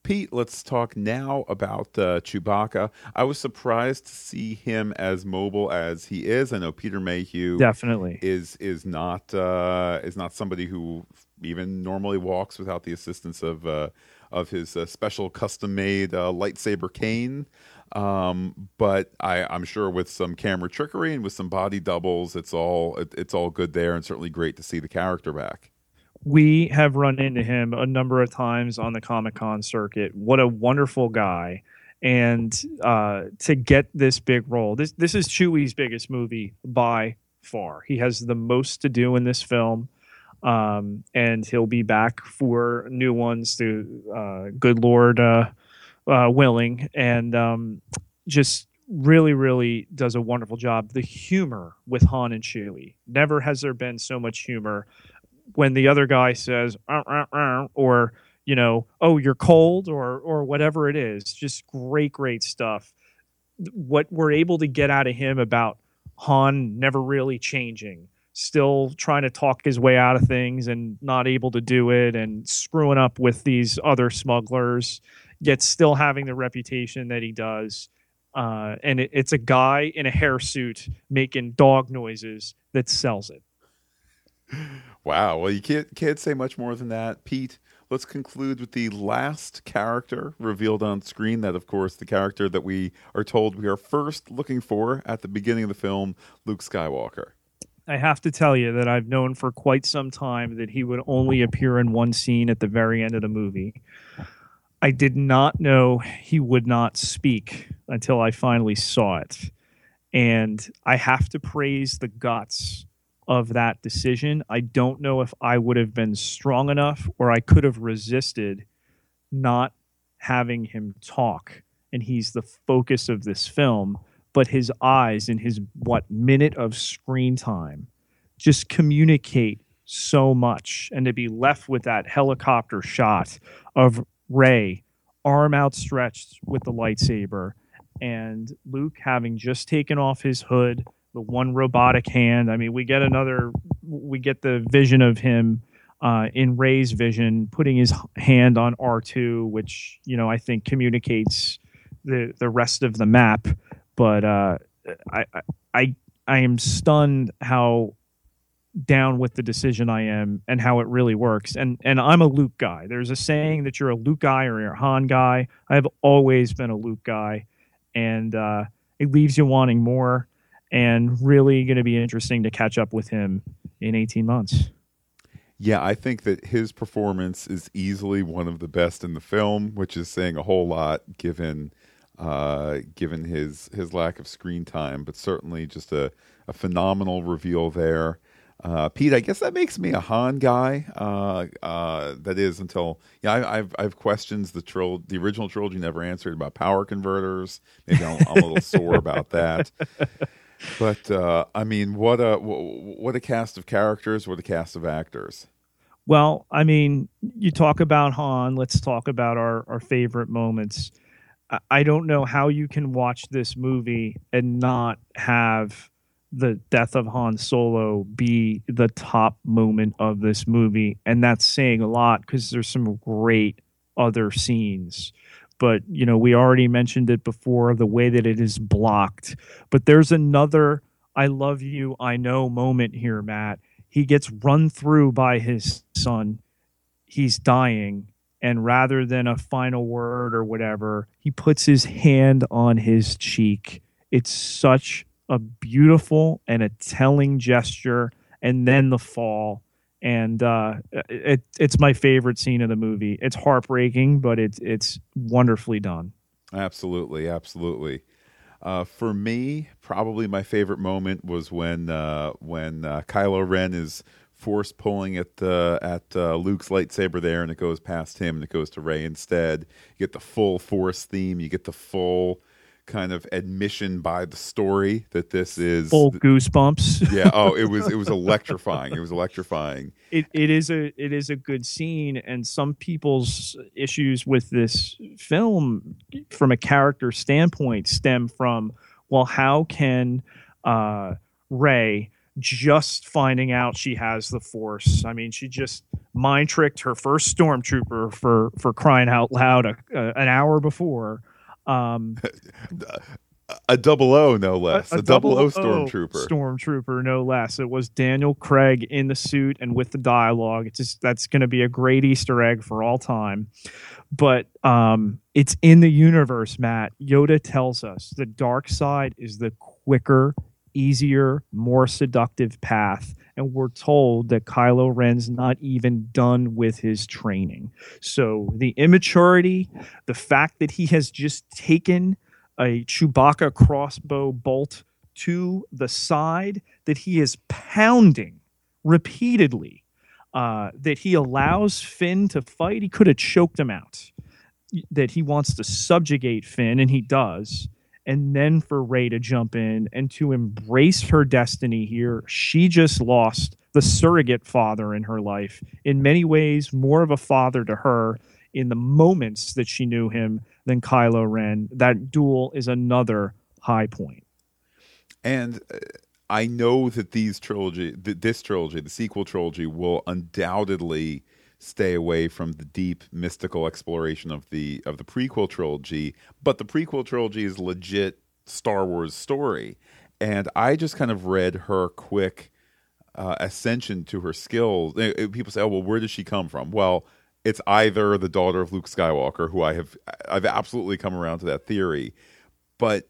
Speaker 1: Pete, let's talk now about uh, Chewbacca. I was surprised to see him as mobile as he is. I know Peter Mayhew
Speaker 2: definitely
Speaker 1: is is not uh, is not somebody who even normally walks without the assistance of uh, of his uh, special custom made uh, lightsaber cane. Um, but I, I'm sure with some camera trickery and with some body doubles, it's all it, it's all good there, and certainly great to see the character back
Speaker 2: we have run into him a number of times on the Comic Con circuit. What a wonderful guy. And uh, to get this big role, this this is Chewie's biggest movie by far. He has the most to do in this film, um, and he'll be back for new ones. To uh, good Lord uh, uh, willing, and um, just really, really does a wonderful job. The humor with Han and Chewie. Never has there been so much humor when the other guy says uh, uh, uh, or you know oh you're cold or or whatever it is just great great stuff. What we're able to get out of him about Han never really changing still trying to talk his way out of things and not able to do it and screwing up with these other smugglers yet still having the reputation that he does. Uh, and it, it's a guy in a hair suit making dog noises that sells it
Speaker 1: Wow. Well, you can't can't say much more than that, Pete. Let's conclude with the last character revealed on screen. That, of course, the character that we are told we are first looking for at the beginning of the film, Luke Skywalker.
Speaker 2: I have to tell you that I've known for quite some time that he would only appear in one scene at the very end of the movie. I did not know he would not speak until I finally saw it. And I have to praise the guts of that decision. I don't know if I would have been strong enough or I could have resisted not having him talk. And he's the focus of this film, but his eyes in his what minute of screen time just communicate so much. And to be left with that helicopter shot of Rey, arm outstretched with the lightsaber, and Luke having just taken off his hood the one robotic hand. I mean, we get another, we get the vision of him uh, in Rey's vision, putting his hand on R2, which you know I think communicates the the rest of the map. But uh, I I I am stunned how down with the decision I am and how it really works. And and I'm a Luke guy. There's a saying that you're a Luke guy or you're a Han guy. I've always been a Luke guy, and uh, it leaves you wanting more and really going to be interesting to catch up with him in 18 months.
Speaker 1: Yeah, I think that his performance is easily one of the best in the film, which is saying a whole lot given uh, given his his lack of screen time. But certainly, just a, a phenomenal reveal there. Uh, Pete, I guess that makes me a Han guy. Uh, uh, that is until yeah, I, have I've questions the tril- the original trilogy never answered about power converters. Maybe I'm, I'm a little sore about that. but uh, I mean, what a what a cast of characters, what a cast of actors.
Speaker 2: Well, I mean, you talk about Han. Let's talk about our our favorite moments. I don't know how you can watch this movie and not have the death of Han Solo be the top moment of this movie, and that's saying a lot because there's some great other scenes. But, you know, we already mentioned it before the way that it is blocked. But there's another I love you, I know moment here, Matt. He gets run through by his son. He's dying. And rather than a final word or whatever, he puts his hand on his cheek. It's such a beautiful and a telling gesture. And then the fall and uh, it, it's my favorite scene of the movie. It's heartbreaking, but it's it's wonderfully done.
Speaker 1: Absolutely, absolutely. Uh, for me, probably my favorite moment was when uh, when uh, Kylo Ren is force pulling at the at uh, Luke's lightsaber there, and it goes past him, and it goes to Rey instead. You get the full Force theme. You get the full kind of admission by the story that this is
Speaker 2: full goosebumps.
Speaker 1: yeah. Oh, it was it was electrifying. It was electrifying.
Speaker 2: It it is a it is a good scene, and some people's issues with this film, from a character standpoint, stem from well, how can uh, Rey just finding out she has the Force? I mean, she just mind tricked her first stormtrooper for for crying out loud a, a, an hour before um,
Speaker 1: a double O, no less. A, a, a double O stormtrooper.
Speaker 2: Stormtrooper, no less. It was Daniel Craig in the suit and with the dialogue. It's just that's going to be a great Easter egg for all time. But um, it's in the universe, Matt. Yoda tells us the dark side is the quicker, easier, more seductive path. And we're told that Kylo Ren's not even done with his training. So the immaturity, the fact that he has just taken a Chewbacca crossbow bolt to the side, that he is pounding repeatedly, uh, that he allows Finn to fight. He could have choked him out. That he wants to subjugate Finn, and he does and then for Rey to jump in and to embrace her destiny here. She just lost the surrogate father in her life. In many ways, more of a father to her in the moments that she knew him than Kylo Ren. That duel is another high point.
Speaker 1: And uh, I know that these trilogy, th- this trilogy, the sequel trilogy, will undoubtedly stay away from the deep mystical exploration of the of the prequel trilogy, but the prequel trilogy is legit Star Wars story. And I just kind of read her quick uh, ascension to her skills. People say, "Oh, well, where does she come from?" Well, it's either the daughter of Luke Skywalker, who I have I've absolutely come around to that theory, but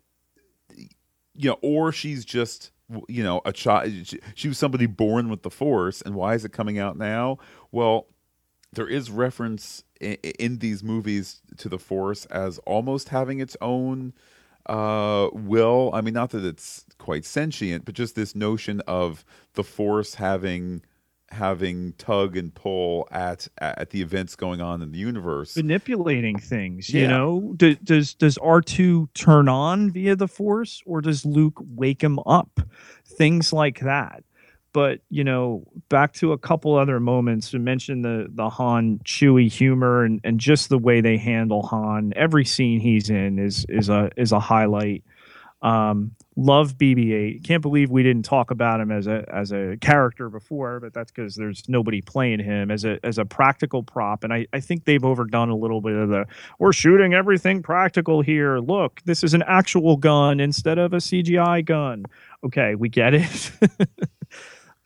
Speaker 1: you know, or she's just you know a child. She was somebody born with the Force, and why is it coming out now? Well, there is reference in, in, these movies to the Force as almost having its own uh, will. I mean, not that it's quite sentient, but just this notion of the Force having having tug and pull at at the events going on in the universe
Speaker 2: manipulating things you yeah. know Do, does does r2 turn on via the force or does luke wake him up things like that but you know, back to a couple other moments. We mentioned the the Han Chewie humor and, and just the way they handle Han. Every scene he's in is is a is a highlight. Um, love BB-8. Can't believe we didn't talk about him as a as a character before, but that's because there's nobody playing him as a as a practical prop. And I, I think they've overdone a little bit of the we're shooting everything practical here. Look, this is an actual gun instead of a CGI gun. Okay, we get it.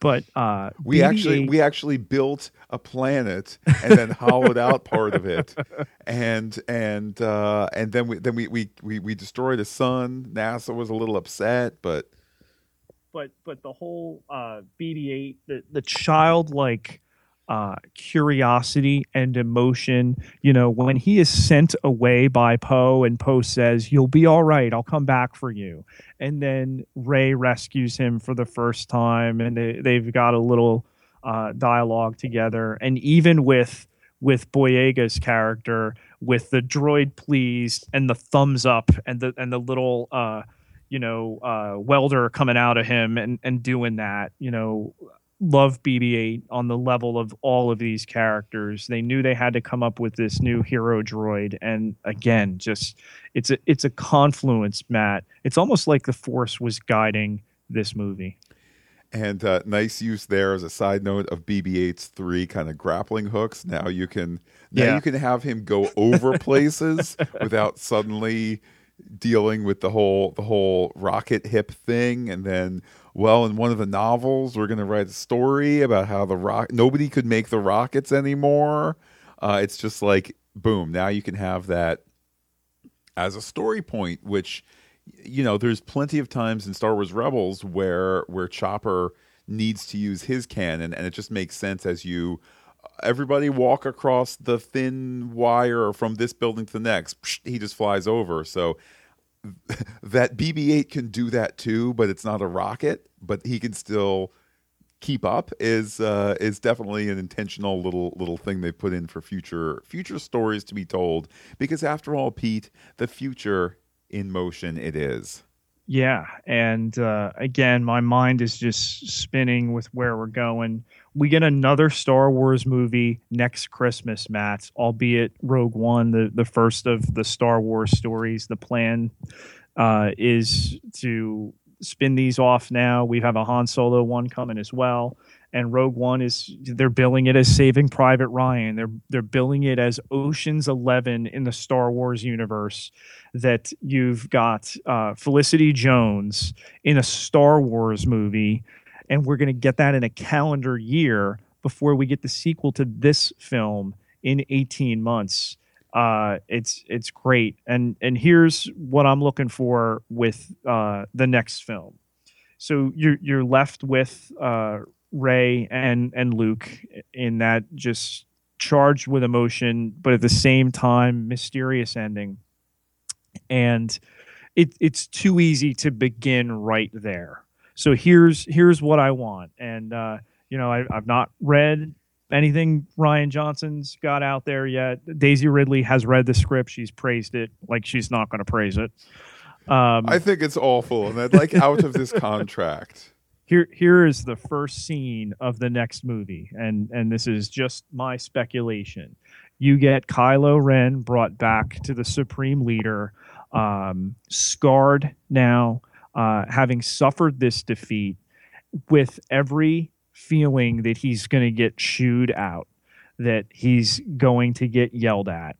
Speaker 2: But uh,
Speaker 1: we BB-8... actually we actually built a planet and then hollowed out part of it, and and uh, and then we then we, we we we destroyed a sun. NASA was a little upset, but
Speaker 2: but but the whole uh, BB-8, the the childlike uh, curiosity and emotion. You know, when he is sent away by Poe and Poe says, You'll be all right, I'll come back for you. And then Rey rescues him for the first time and they, they've got a little uh, dialogue together. And even with with Boyega's character, with the droid please and the thumbs up and the and the little uh, you know, uh, welder coming out of him and, and doing that, you know, love BB-8 on the level of all of these characters. They knew they had to come up with this new hero droid, and again, just it's a it's a confluence, Matt. It's almost like the Force was guiding this movie.
Speaker 1: And uh, nice use there as a side note of BB-8's three kind of grappling hooks. Now you can now
Speaker 2: Yeah.
Speaker 1: you can have him go over places without suddenly dealing with the whole the whole rocket hip thing. And then, well, in one of the novels, we're going to write a story about how the rock nobody could make the rockets anymore. Uh, it's just like boom. Now you can have that as a story point, which you know, there's plenty of times in Star Wars Rebels where where Chopper needs to use his cannon, and it just makes sense as you everybody walk across the thin wire from this building to the next. He just flies over. So that BB-8 can do that too, but it's not a rocket. But he can still keep up. Is uh, is definitely an intentional little little thing they put in for future future stories to be told. Because after all, Pete, the future in motion it is.
Speaker 2: Yeah, and uh, again, my mind is just spinning with where we're going. We get another Star Wars movie next Christmas, Matt, albeit Rogue One, the, the first of the Star Wars stories. The plan uh, is to spin these off now. We have a Han Solo one coming as well. And Rogue One is they're billing it as Saving Private Ryan. They're they're billing it as Ocean's Eleven in the Star Wars universe. That you've got uh, Felicity Jones in a Star Wars movie, and we're going to get that in a calendar year before we get the sequel to this film in 18 months. Uh, it's it's great, and and here's what I'm looking for with uh, the next film. So you're you're left with uh, Rey and and Luke in that just charged with emotion, but at the same time mysterious ending, and it it's too easy to begin right there. So here's here's what I want, and uh, you know I, I've not read anything Rian Johnson's got out there yet. Daisy Ridley has read the script; she's praised it like she's not going to praise it. Um,
Speaker 1: I think it's awful, and I'd like out of this contract.
Speaker 2: Here here is the first scene of the next movie and and this is just my speculation. You get Kylo Ren brought back to the supreme leader um, scarred now uh, having suffered this defeat with every feeling that he's going to get shooed out that he's going to get yelled at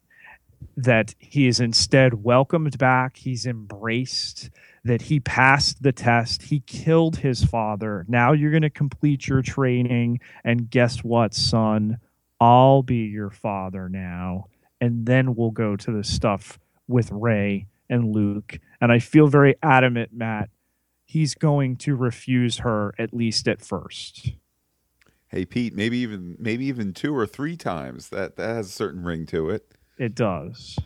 Speaker 2: that he is instead welcomed back he's embraced that he passed the test. He killed his father. Now you're going to complete your training. And guess what, son? I'll be your father now. And then we'll go to the stuff with Rey and Luke. And I feel very adamant, Matt. He's going to refuse her at least at first.
Speaker 1: Hey Pete, maybe even maybe even two or three times. That that has a certain ring to it.
Speaker 2: It does.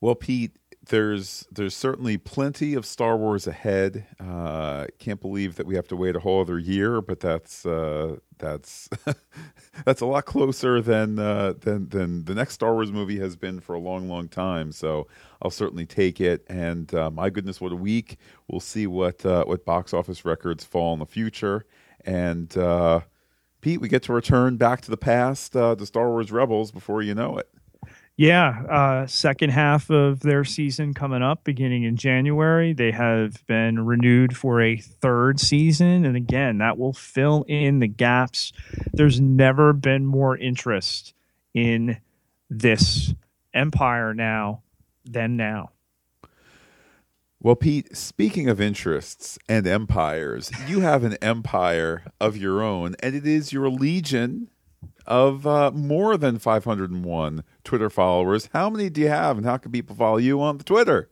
Speaker 1: Well, Pete, there's there's certainly plenty of Star Wars ahead. Uh, can't believe that we have to wait a whole other year, but that's uh, that's that's a lot closer than uh, than than the next Star Wars movie has been for a long, long time. So I'll certainly take it. And uh, my goodness, what a week! We'll see what uh, what box office records fall in the future. And uh, Pete, we get to return back to the past, uh, to Star Wars Rebels, before you know it.
Speaker 2: Yeah, uh, second half of their season coming up, beginning in January. They have been renewed for a third season, and again, that will fill in the gaps. There's never been more interest in this empire now than now.
Speaker 1: Well, Pete, speaking of interests and empires, you have an empire of your own, and it is your legion of uh, more than 501 Twitter followers. How many do you have, and how can people follow you on the Twitter?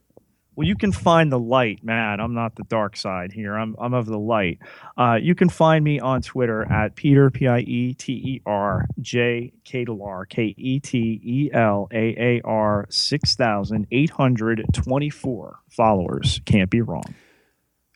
Speaker 2: Well, you can find the light, Matt. I'm not the dark side here. I'm I'm of the light. Uh, you can find me on Twitter at Peter P I E T E R J Ketelaar K E T E L A A R six thousand eight hundred twenty four followers. Can't be wrong.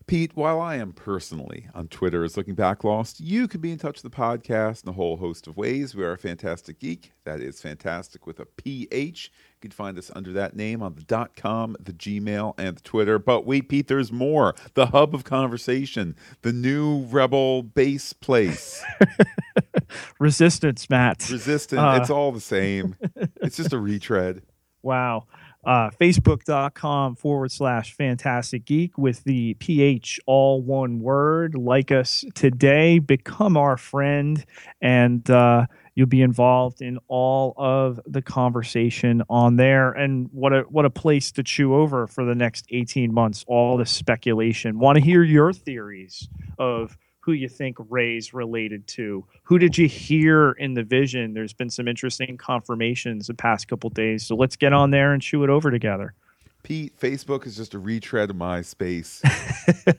Speaker 1: Pete, while I am personally on Twitter as Looking Back Lost, you can be in touch with the podcast in a whole host of ways. We are a Phantastic Geek. That is fantastic with a PH. You can find us under that name on the dot com, the Gmail, and the Twitter. But wait, Pete, there's more. The hub of conversation, the new Rebel base place,
Speaker 2: Resistance, Matt.
Speaker 1: Resistance.
Speaker 2: Uh.
Speaker 1: it's all the same. It's just a retread.
Speaker 2: Wow. Uh, facebook.com forward slash fantastic geek with the ph all one word like us today. Become our friend and uh, you'll be involved in all of the conversation on there. And what a what a place to chew over for the next 18 months all the speculation. Want to hear your theories of who you think Rey's related to. Who did you hear in the vision? There's been some interesting confirmations the past couple days. So let's get on there and chew it over together.
Speaker 1: Pete, Facebook is just a retread of MySpace.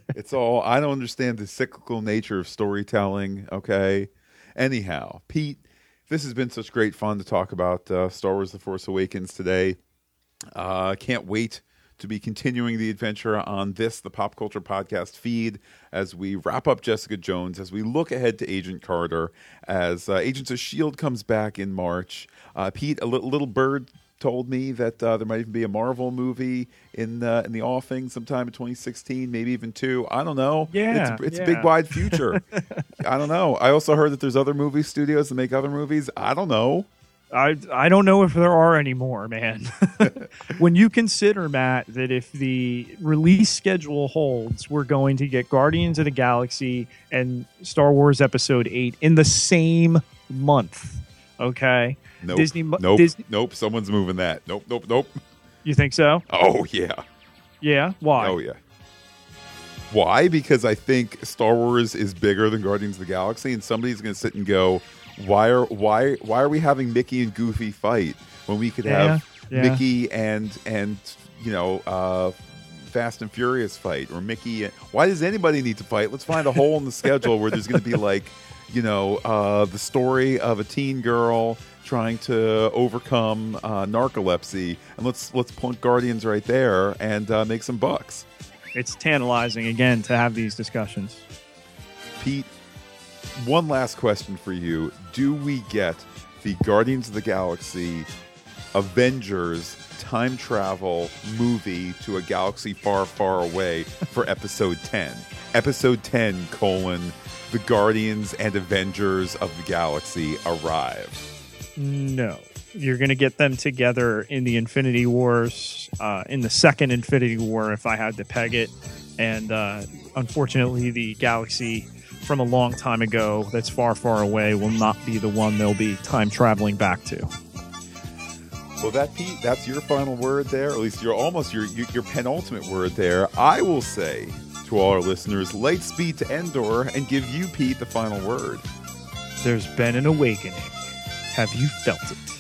Speaker 1: it's all I don't understand the cyclical nature of storytelling. Okay. Anyhow, Pete, this has been such great fun to talk about uh, Star Wars: The Force Awakens today. Uh, can't wait to be continuing the adventure on this, the Pop Culture Podcast feed, as we wrap up Jessica Jones, as we look ahead to Agent Carter, as uh, Agents of S.H.I.E.L.D. comes back in March. Uh, Pete, a li- little bird told me that uh, there might even be a Marvel movie in uh, in the offing sometime in 2016, maybe even two. I don't know.
Speaker 2: Yeah,
Speaker 1: it's, it's
Speaker 2: yeah.
Speaker 1: a big wide future. I don't know. I also heard that there's other movie studios that make other movies. I don't know.
Speaker 2: I I don't know if there are any more, man. when you consider Matt that if the release schedule holds, we're going to get Guardians of the Galaxy and Star Wars Episode Eight in the same month. Okay,
Speaker 1: Nope.
Speaker 2: Disney
Speaker 1: Nope.
Speaker 2: Disney-
Speaker 1: Nope. Someone's moving that. Nope. Nope. Nope.
Speaker 2: you think so?
Speaker 1: Oh yeah.
Speaker 2: Yeah. Why?
Speaker 1: Oh yeah. Why? Because I think Star Wars is bigger than Guardians of the Galaxy, and somebody's going to sit and go, "Why are why why are we having Mickey and Goofy fight when we could have
Speaker 2: Yeah, yeah.
Speaker 1: Mickey and and you know uh, Fast and Furious fight or Mickey? And, why does anybody need to fight? Let's find a hole in the schedule where there's going to be like you know uh, the story of a teen girl trying to overcome uh, narcolepsy, and let's let's point Guardians right there and uh, make some bucks."
Speaker 2: It's tantalizing again to have these discussions.
Speaker 1: Pete, one last question for you. Do we get the Guardians of the Galaxy Avengers time travel movie to a galaxy far, far away for episode 10? Episode 10, colon, the Guardians and Avengers of the Galaxy arrive.
Speaker 2: No. You're going to get them together in the Infinity Wars, uh, in the second Infinity War, if I had to peg it. And uh, unfortunately, the galaxy from a long time ago that's far, far away will not be the one they'll be time traveling back to.
Speaker 1: Well, that Pete, that's your final word there. At least you're almost your, your your penultimate word there. I will say to all our listeners, light speed to Endor, and give you Pete the final word.
Speaker 2: There's been an awakening. Have you felt it?